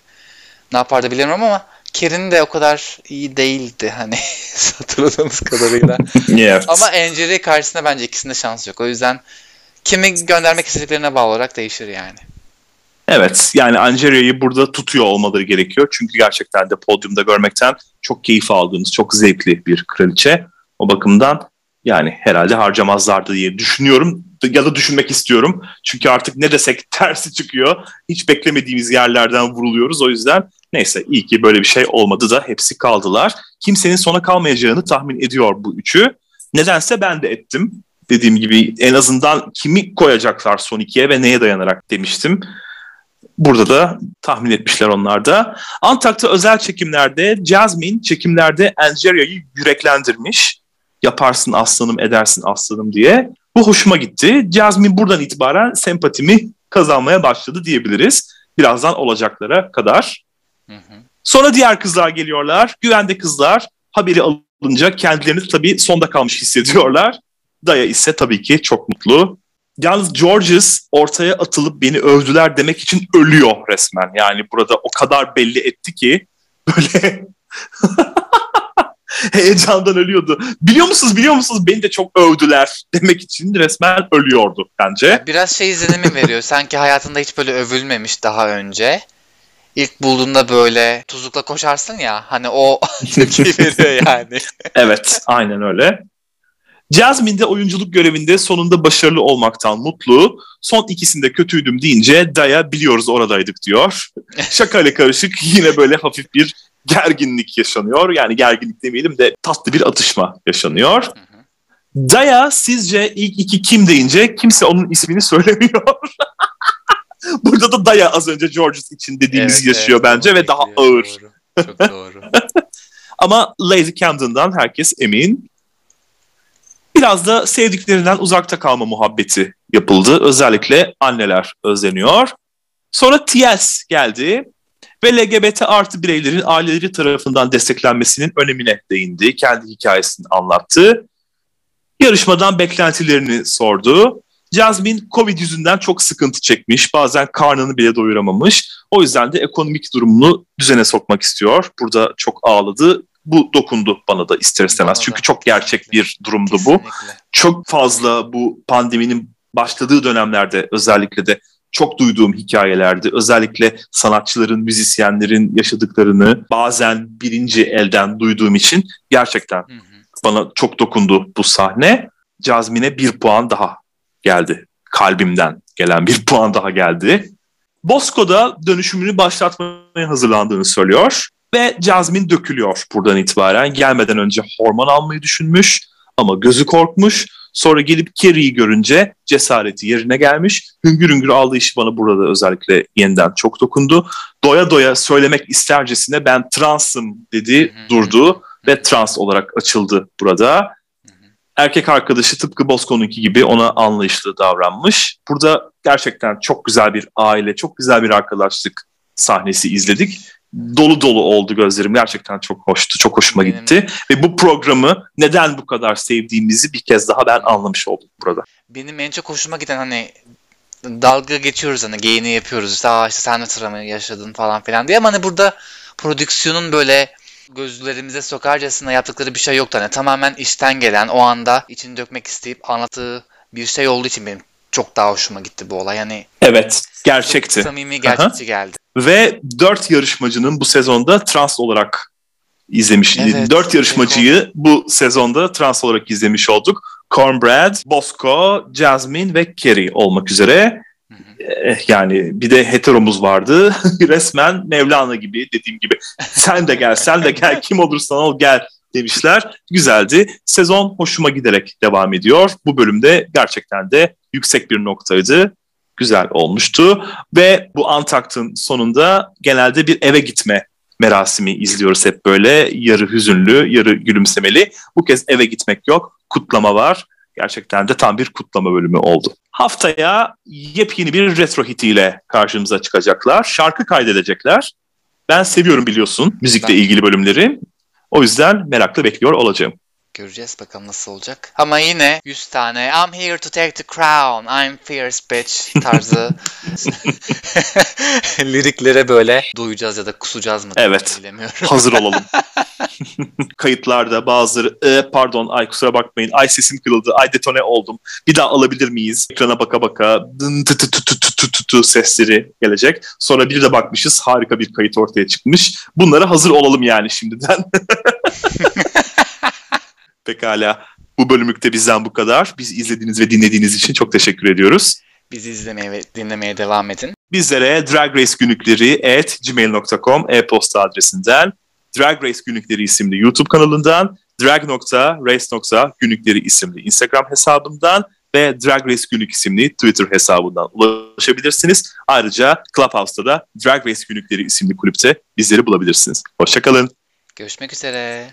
ne yapardı bilmiyorum ama Kerin de o kadar iyi değildi hani <laughs> hatırladığımız kadarıyla. <laughs> evet. Ama Angeli karşısında bence ikisinde şans yok. O yüzden kimi göndermek istediklerine bağlı olarak değişir yani. Evet yani Angeria'yı burada tutuyor olmaları gerekiyor. Çünkü gerçekten de podyumda görmekten çok keyif aldığımız, çok zevkli bir kraliçe. O bakımdan yani herhalde harcamazlardı diye düşünüyorum ya da düşünmek istiyorum. Çünkü artık ne desek <laughs> tersi çıkıyor. Hiç beklemediğimiz yerlerden vuruluyoruz. O yüzden neyse iyi ki böyle bir şey olmadı da hepsi kaldılar. Kimsenin sona kalmayacağını tahmin ediyor bu üçü. Nedense ben de ettim. Dediğim gibi en azından kimi koyacaklar son ikiye ve neye dayanarak demiştim. Burada da tahmin etmişler onlar da. Antak'ta özel çekimlerde Jasmine çekimlerde Angeria'yı yüreklendirmiş. Yaparsın aslanım edersin aslanım diye. Bu hoşuma gitti. Jasmine buradan itibaren sempatimi kazanmaya başladı diyebiliriz. Birazdan olacaklara kadar. Hı hı. Sonra diğer kızlar geliyorlar. Güvende kızlar haberi alınca kendilerini tabii sonda kalmış hissediyorlar. Daya ise tabii ki çok mutlu. Yalnız Georges ortaya atılıp beni övdüler demek için ölüyor resmen. Yani burada o kadar belli etti ki böyle <laughs> heyecandan ölüyordu. Biliyor musunuz biliyor musunuz beni de çok övdüler demek için resmen ölüyordu bence. Biraz şey izlenimi veriyor. <laughs> Sanki hayatında hiç böyle övülmemiş daha önce. İlk bulduğunda böyle tuzlukla koşarsın ya hani o <laughs> tepkiyi veriyor yani. evet aynen öyle. Jasmine de oyunculuk görevinde sonunda başarılı olmaktan mutlu. Son ikisinde kötüydüm deyince Daya biliyoruz oradaydık diyor. <laughs> Şakayla karışık yine böyle hafif bir gerginlik yaşanıyor. Yani gerginlik demeyelim de tatlı bir atışma yaşanıyor. Daya sizce ilk iki kim deyince kimse onun ismini söylemiyor. <laughs> Burada da Daya az önce Georges için dediğimiz evet, yaşıyor evet, bence ve daha ağır. Doğru. Çok doğru. <laughs> Ama Lady Camden'dan herkes emin. Biraz da sevdiklerinden uzakta kalma muhabbeti yapıldı. Özellikle anneler özleniyor. Sonra TS geldi ve LGBT artı bireylerin aileleri tarafından desteklenmesinin önemine değindi. Kendi hikayesini anlattı. Yarışmadan beklentilerini sordu. Jasmine Covid yüzünden çok sıkıntı çekmiş. Bazen karnını bile doyuramamış. O yüzden de ekonomik durumunu düzene sokmak istiyor. Burada çok ağladı bu dokundu bana da ister istemez. Çünkü çok gerçek bir durumdu Kesinlikle. bu. Çok fazla bu pandeminin başladığı dönemlerde özellikle de çok duyduğum hikayelerdi. Özellikle sanatçıların, müzisyenlerin yaşadıklarını bazen birinci elden duyduğum için gerçekten hı hı. bana çok dokundu bu sahne. Cazmine bir puan daha geldi. Kalbimden gelen bir puan daha geldi. Bosco'da dönüşümünü başlatmaya hazırlandığını söylüyor. Ve Jasmine dökülüyor buradan itibaren. Gelmeden önce hormon almayı düşünmüş ama gözü korkmuş. Sonra gelip Carrie'yi görünce cesareti yerine gelmiş. Hüngür hüngür aldığı işi bana burada özellikle yeniden çok dokundu. Doya doya söylemek istercesine ben transım dedi durdu ve trans olarak açıldı burada. Erkek arkadaşı tıpkı Bosco'nunki gibi ona anlayışlı davranmış. Burada gerçekten çok güzel bir aile, çok güzel bir arkadaşlık sahnesi izledik. Dolu dolu oldu gözlerim. Gerçekten çok hoştu. Çok hoşuma Benim- gitti. Ve bu programı neden bu kadar sevdiğimizi bir kez daha ben anlamış oldum burada. Benim en çok hoşuma giden hani dalga geçiyoruz hani geyini yapıyoruz işte Aa işte sen de travma yaşadın falan filan diye ama hani burada prodüksiyonun böyle gözlerimize sokarcasına yaptıkları bir şey yoktu. Hani tamamen işten gelen o anda içini dökmek isteyip anlattığı bir şey olduğu için benim çok daha hoşuma gitti bu olay. Hani Evet, gerçekti. samimi gerçekçi geldi. Ve dört yarışmacının bu sezonda trans olarak izlemiş. Evet, dört yarışmacıyı bu sezonda trans olarak izlemiş olduk. Cornbread, Bosco, Jasmine ve Kerry olmak üzere. Hı hı. Eh, Yani bir de heteromuz vardı. <laughs> Resmen Mevlana gibi dediğim gibi. Sen de gel, sen de gel. Kim olursan ol gel demişler. Güzeldi. Sezon hoşuma giderek devam ediyor. Bu bölümde gerçekten de yüksek bir noktaydı. Güzel olmuştu. Ve bu Antakt'ın sonunda genelde bir eve gitme merasimi izliyoruz hep böyle. Yarı hüzünlü, yarı gülümsemeli. Bu kez eve gitmek yok. Kutlama var. Gerçekten de tam bir kutlama bölümü oldu. Haftaya yepyeni bir retro hitiyle karşımıza çıkacaklar. Şarkı kaydedecekler. Ben seviyorum biliyorsun müzikle ilgili bölümleri. O yüzden merakla bekliyor olacağım. Göreceğiz bakalım nasıl olacak. Ama yine 100 tane I'm here to take the crown, I'm fierce bitch tarzı <laughs> liriklere böyle duyacağız ya da kusacağız mı? Evet. Bilemiyorum. Hazır olalım. <laughs> Kayıtlarda bazıları e, pardon ay kusura bakmayın ay sesim kırıldı ay detone oldum bir daha alabilir miyiz? Ekrana baka baka tutu sesleri gelecek. Sonra bir de bakmışız harika bir kayıt ortaya çıkmış. Bunlara hazır olalım yani şimdiden. <laughs> Pekala. Bu bölümlükte bizden bu kadar. Biz izlediğiniz ve dinlediğiniz için çok teşekkür ediyoruz. Bizi izlemeye ve dinlemeye devam edin. Bizlere Drag Race günlükleri at gmail.com e-posta adresinden, Drag Race günlükleri isimli YouTube kanalından, drag.race.günlükleri isimli Instagram hesabından ve Drag Race günlük isimli Twitter hesabından ulaşabilirsiniz. Ayrıca Clubhouse'da da Drag Race günlükleri isimli kulüpte bizleri bulabilirsiniz. Hoşçakalın. Görüşmek üzere.